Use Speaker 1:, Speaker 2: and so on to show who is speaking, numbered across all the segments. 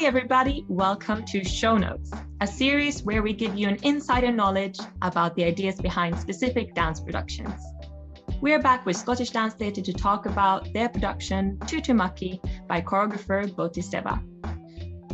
Speaker 1: Hi, everybody. Welcome to Show Notes, a series where we give you an insider knowledge about the ideas behind specific dance productions. We're back with Scottish Dance Theatre to talk about their production, TuTuMucky, by choreographer Botis Seva.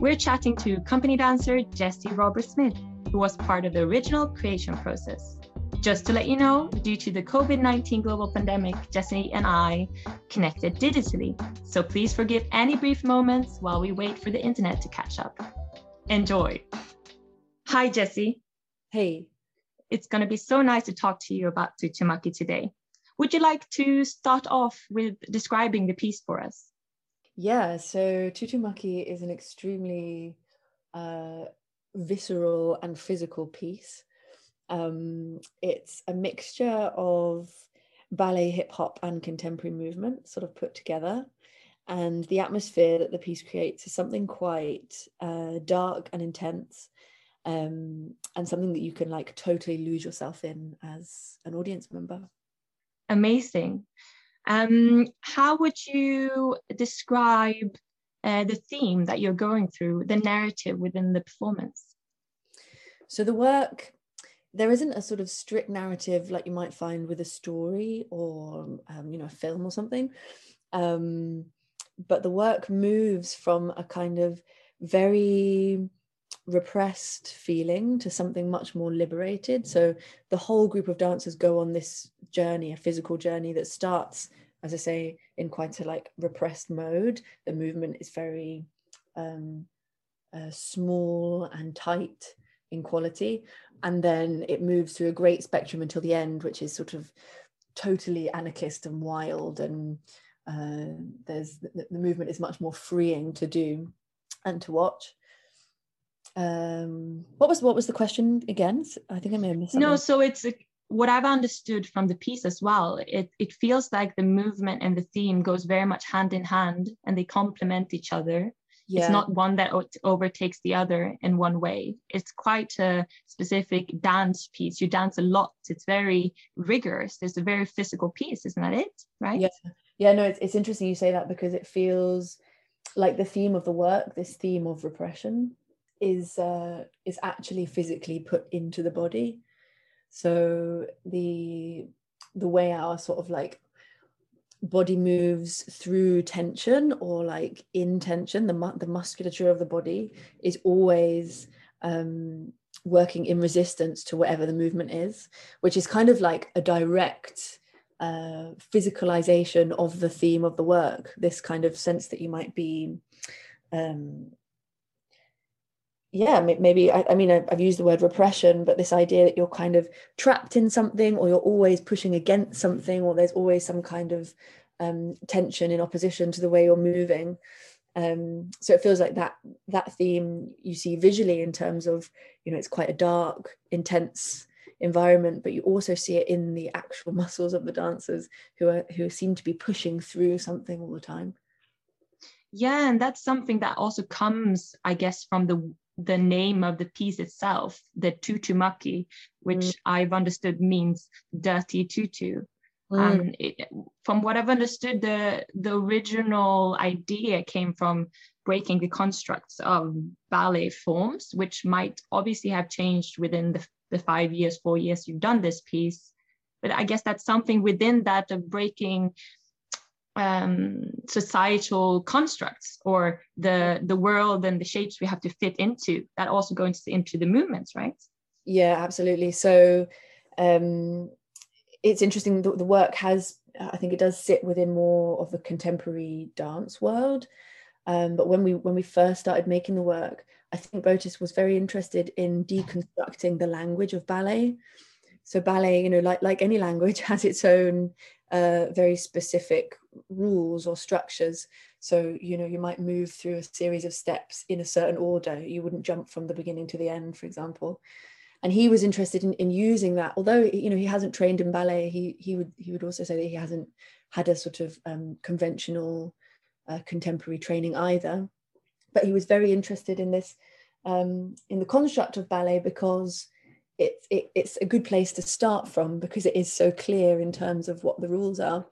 Speaker 1: We're chatting to company dancer Jessie Robert Smith, who was part of the original creation process. Just to let you know, due to the COVID 19 global pandemic, Jessie and I connected digitally. So please forgive any brief moments while we wait for the internet to catch up. Enjoy. Hi, Jessie.
Speaker 2: Hey.
Speaker 1: It's going to be so nice to talk to you about TuTuMucky today. Would you like to start off with describing the piece for us?
Speaker 2: Yeah, so TuTuMucky is an extremely uh, visceral and physical piece. Um, it's a mixture of ballet, hip hop, and contemporary movement sort of put together. And the atmosphere that the piece creates is something quite uh, dark and intense, um, and something that you can like totally lose yourself in as an audience member.
Speaker 1: Amazing. Um, how would you describe uh, the theme that you're going through, the narrative within the performance?
Speaker 2: So the work there isn't a sort of strict narrative like you might find with a story or um, you know a film or something. Um, but the work moves from a kind of very repressed feeling to something much more liberated. So the whole group of dancers go on this journey a physical journey that starts as i say in quite a like repressed mode. The movement is very um, uh, small and tight in quality and then it moves through a great spectrum until the end which is sort of totally anarchist and wild and uh, there's the, the, movement is much more freeing to do and to watch. Um what was what was the question again? I think i may have missed
Speaker 1: something. no so it's what i've understood from the piece as well it it feels like the movement and the theme goes very much hand in hand and they complement each other yeah. it's not one that overtakes the other in one way. It's quite a specific dance piece. You dance a lot. It's very rigorous. It's a very physical piece isn't that it? Right?
Speaker 2: Yeah. Yeah no it's, it's interesting you say that because it feels like the theme of the work this theme of repression is uh is actually physically put into the body. So the the way our sort of like body moves through tension or like in tension the, mu- the musculature of the body is always um, working in resistance to whatever the movement is which is kind of like a direct uh, physicalization of the theme of the work this kind of sense that you might be um, yeah maybe I, I, mean I've used the word repression but this idea that you're kind of trapped in something or you're always pushing against something or there's always some kind of um, tension in opposition to the way you're moving. Um, so it feels like that that theme you see visually in terms of you know it's quite a dark intense environment but you also see it in the actual muscles of the dancers who are who seem to be pushing through something all the time.
Speaker 1: Yeah and that's something that also comes i guess from the the name of the piece itself, the TuTuMucky, which mm. I've understood means dirty tutu. Mm. Um, it, from what I've understood, the the original idea came from breaking the constructs of ballet forms, which might obviously have changed within the, the five years, four years you've done this piece. But I guess that's something within that of breaking um, societal constructs or the the world and the shapes we have to fit into that also go into, into the movements right?
Speaker 2: Yeah absolutely. So um, it's interesting that the work has i think it does sit within more of the contemporary dance world. Um, but when we when we first started making the work i think botis was very interested in deconstructing the language of ballet so ballet you know like like any language has its own uh, very specific rules or structures. So, you know, you might move through a series of steps in a certain order. You wouldn't jump from the beginning to the end, for example. And he was interested in, in using that. Although, you know, he hasn't trained in ballet, he, he, would, he would also say that he hasn't had a sort of um, conventional uh, contemporary training either. But he was very interested in this, um, in the construct of ballet because it, it, it's a good place to start from because it is so clear in terms of what the rules are.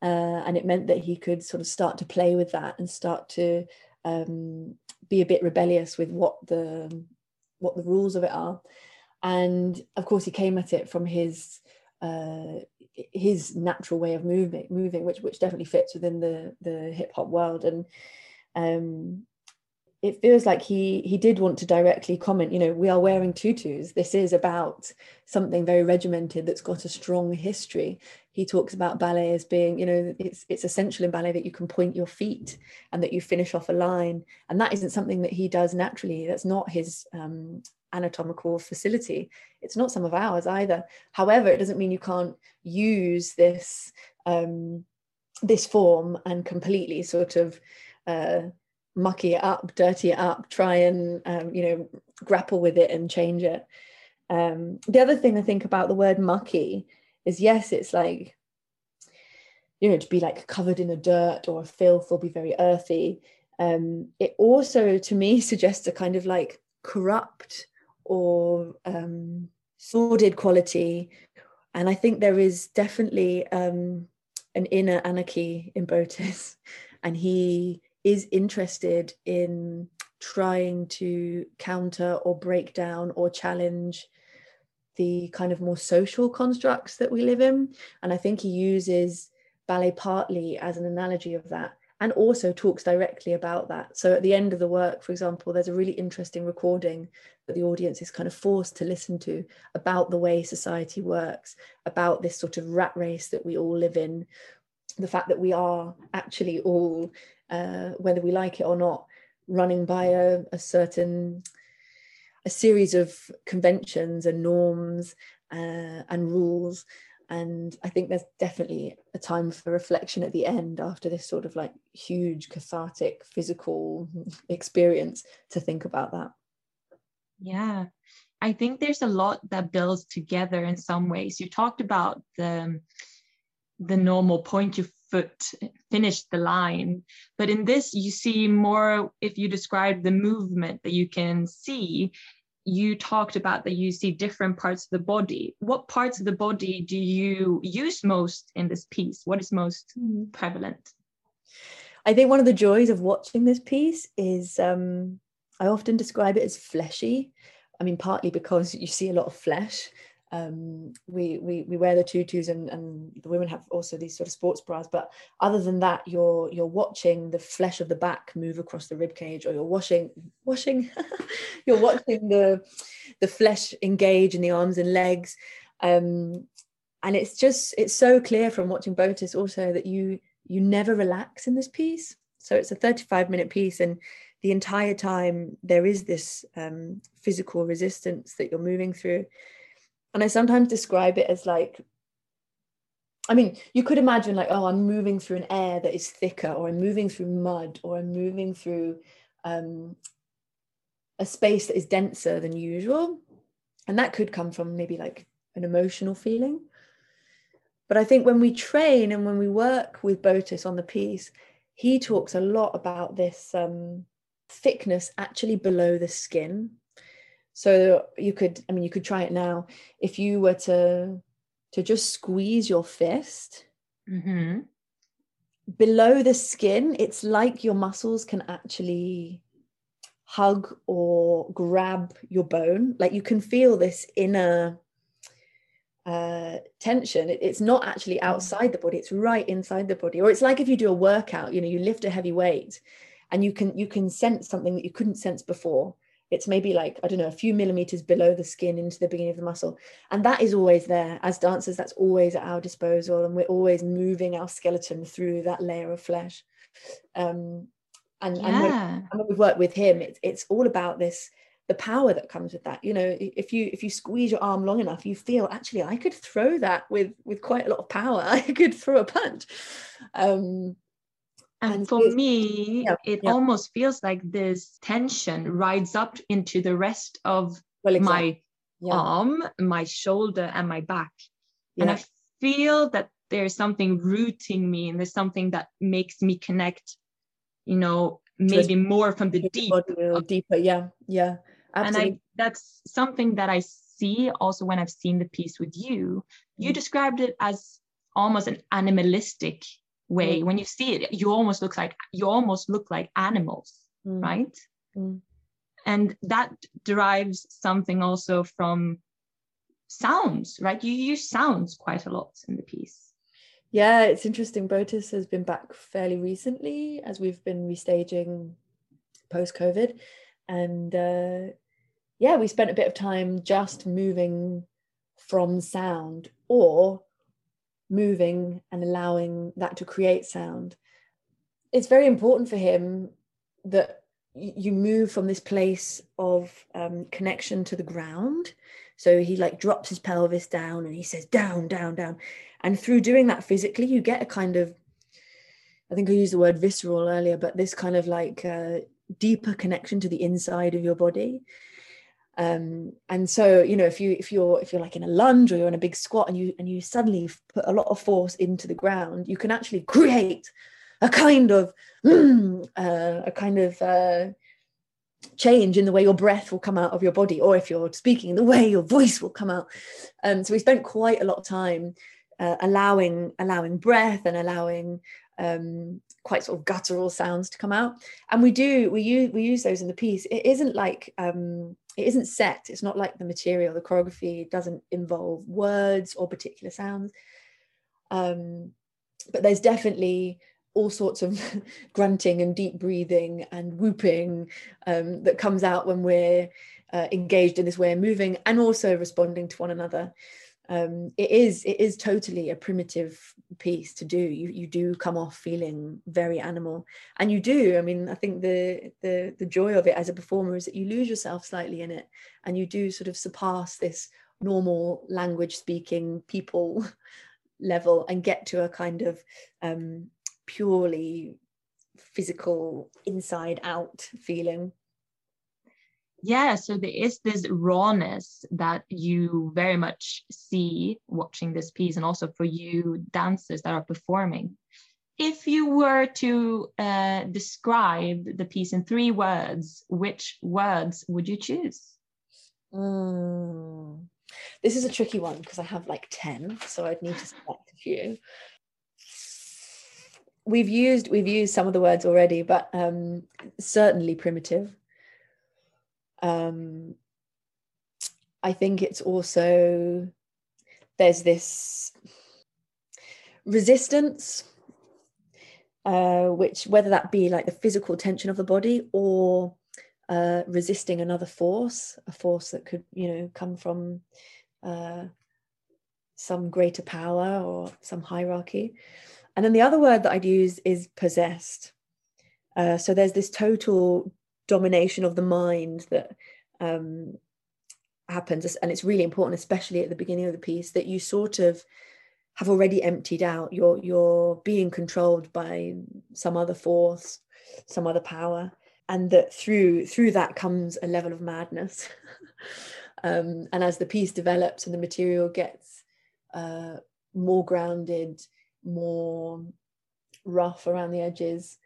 Speaker 2: Uh, and it meant that he could sort of start to play with that and start to um, be a bit rebellious with what the what the rules of it are and of course he came at it from his uh, his natural way of moving moving which which definitely fits within the the hip hop world and um it feels like he he did want to directly comment you know we are wearing tutus. This is about something very regimented that's got a strong history. He talks about ballet as being you know it's it's essential in ballet that you can point your feet and that you finish off a line. And that isn't something that he does naturally. That's not his um, anatomical facility. It's not some of ours either. However it doesn't mean you can't use this um, this form and completely sort of uh, mucky it up, dirty it up, try and um, you know grapple with it and change it. Um, the other thing I think about the word mucky is yes, it's like you know to be like covered in a dirt or a filth or be very earthy. Um, it also to me suggests a kind of like corrupt or um, sordid quality, and I think there is definitely um, an inner anarchy in Botis, and he is interested in trying to counter or break down or challenge the kind of more social constructs that we live in. And I think he uses ballet partly as an analogy of that and also talks directly about that. So at the end of the work, for example, there's a really interesting recording that the audience is kind of forced to listen to about the way society works, about this sort of rat race that we all live in, the fact that we are actually all uh, whether we like it or not, running by a, a certain a series of conventions and norms uh, and rules. And I think there's definitely a time for reflection at the end after this sort of like huge cathartic physical experience to think about that.
Speaker 1: Yeah, I think there's a lot that builds together in some ways. You talked about the the normal point you foot finish the line. But in this, you see more, if you describe the movement that you can see, you talked about that you see different parts of the body. What parts of the body do you use most in this piece? What is most mm. prevalent?
Speaker 2: I think one of the joys of watching this piece is um, I often describe it as fleshy. I mean, partly because you see a lot of flesh, um, we, we we wear the tutus and, and the women have also these sort of sports bras but other than that you're you're watching the flesh of the back move across the rib cage or you're washing washing you're watching the the flesh engage in the arms and legs. Um, and it's just it's so clear from watching Botis also that you you never relax in this piece. So it's a 35 minute piece and the entire time there is this um, physical resistance that you're moving through and I sometimes describe it as like, I mean, you could imagine like, oh, I'm moving through an air that is thicker, or I'm moving through mud, or I'm moving through um, a space that is denser than usual. And that could come from maybe like an emotional feeling. But I think when we train and when we work with Botis on the piece, he talks a lot about this um, thickness actually below the skin so you could, I mean, you could try it now. If you were to to just squeeze your fist mm-hmm. below the skin, it's like your muscles can actually hug or grab your bone. Like you can feel this inner uh, tension. It, it's not actually mm. outside the body; it's right inside the body. Or it's like if you do a workout. You know, you lift a heavy weight, and you can you can sense something that you couldn't sense before it's maybe like i don't know a few millimeters below the skin into the beginning of the muscle. And that is always there. As dancers that's always at our disposal and we're always moving our skeleton through that layer of flesh. Um, and, yeah. and, when, and when we've worked with him it's, it's all about this the power that comes with that. You know if you if you squeeze your arm long enough you feel actually i could throw that with with quite a lot of power. I could throw a punch. Um
Speaker 1: and for me, yeah, it yeah. almost feels like this tension rides up into the rest of well, exactly. my yeah. arm, my shoulder, and my back. And I feel that there's something rooting me, and there's something that makes me connect, you know, maybe more from the deep.
Speaker 2: Deeper, yeah, yeah.
Speaker 1: Absolutely. And I that's something that I see also when I've seen the piece with you. You mm. described it as almost an animalistic way mm. when you see it you almost look like you almost look like animals mm. right
Speaker 2: Mm.
Speaker 1: And that derives something also from sounds, right? You use sounds quite a lot in the piece.
Speaker 2: Yeah, it's interesting. Botis has been back fairly recently as we've been restaging post COVID. And uh, yeah, we spent a bit of time just moving from sound or moving and allowing that to create sound. It's very important for him that you move from this place of um, connection to the ground. So he like drops his pelvis down and he says down, down, down. And through doing that physically, you get a kind of, I think I used the word visceral earlier, but this kind of like uh, deeper connection to the inside of your body. Um, and so you know if you if you're if you're like in a lunge or you're in a big squat and you and you suddenly put a lot of force into the ground you can actually create a kind of mm, uh, a kind of uh, change in the way your breath will come out of your body or if you're speaking the way your voice will come out. Um, so we spent quite a lot of time uh, allowing allowing breath and allowing um, quite sort of guttural sounds to come out. And we do we use we use those in the piece. It isn't like um, it isn't set. It's not like the material the choreography doesn't involve words or particular sounds. Um, but there's definitely all sorts of grunting and deep breathing and whooping um, that comes out when we're uh, engaged in this way of moving and also responding to one another um, it is it is totally a primitive piece to do. You you do come off feeling very animal. And you do i mean i think the the the joy of it as a performer is that you lose yourself slightly in it and you do sort of surpass this normal language speaking people level and get to a kind of um, purely physical inside out feeling
Speaker 1: yeah so there is this rawness that you very much see watching this piece and also for you dancers that are performing. If you were to uh, describe the piece in three words which words would you choose?
Speaker 2: Mm. this is a tricky one because i have like 10 so i'd need to select a few. We've used we've used some of the words already but um, certainly primitive um, I think it's also there's this resistance, uh, which whether that be like the physical tension of the body or uh, resisting another force, a force that could you know come from uh, some greater power or some hierarchy. And then the other word that I'd use is possessed. Uh, so there's this total domination of the mind that um, happens. And it's really important especially at the beginning of the piece that you sort of have already emptied out. You're you're being controlled by some other force some other power and that through through that comes a level of madness. Um, and as the piece develops and the material gets uh, more grounded more rough around the edges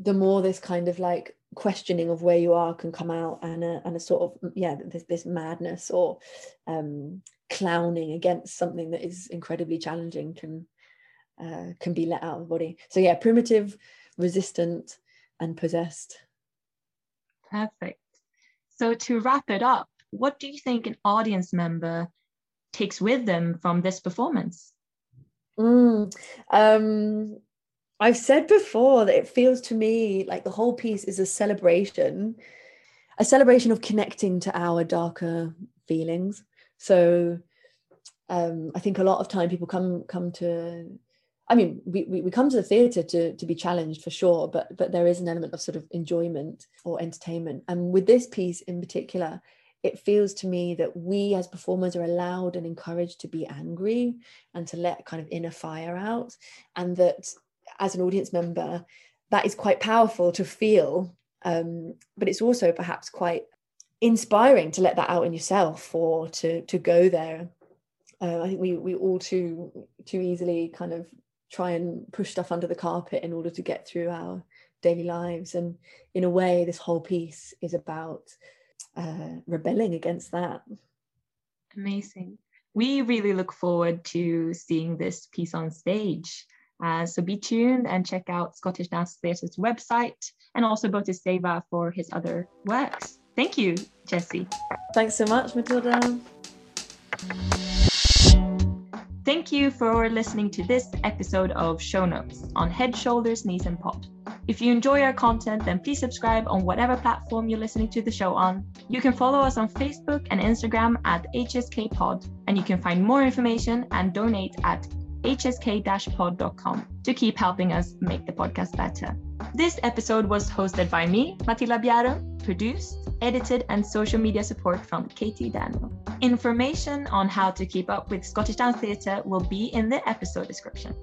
Speaker 2: the more this kind of like questioning of where you are can come out and a, and a sort of yeah this, this madness or um, clowning against something that is incredibly challenging can uh, can be let out of the body. So yeah primitive resistant and possessed.
Speaker 1: Perfect. So to wrap it up what do you think an audience member takes with them from this performance?
Speaker 2: Mm, um, I've said before that it feels to me like the whole piece is a celebration, a celebration of connecting to our darker feelings. So um, I think a lot of time people come come to I mean, we, we, we come to the theatre to, to be challenged for sure, but but there is an element of sort of enjoyment or entertainment. And with this piece in particular, it feels to me that we as performers are allowed and encouraged to be angry and to let kind of inner fire out. And that as an audience member, that is quite powerful to feel. Um, but it's also perhaps quite inspiring to let that out in yourself or to to go there. Uh, I think we we all too too easily kind of try and push stuff under the carpet in order to get through our daily lives. And in a way, this whole piece is about uh, rebelling against that.
Speaker 1: Amazing. We really look forward to seeing this piece on stage. Uh, so be tuned and check out Scottish Dance Theatre's website and also Botis Seva for his other works. Thank you, Jesse.
Speaker 2: Thanks so much, Matilda.
Speaker 1: Thank you for listening to this episode of Show Notes on Head, Shoulders, Knees, and Pod. If you enjoy our content, then please subscribe on whatever platform you're listening to the show on. You can follow us on Facebook and Instagram at HSK Pod, and you can find more information and donate at hsk-pod.com to keep helping us make the podcast better. This episode was hosted by me, Matilda Bjärum, produced, edited, and social media support from Katie Daniel. Information on how to keep up with Scottish Dance Theatre will be in the episode description.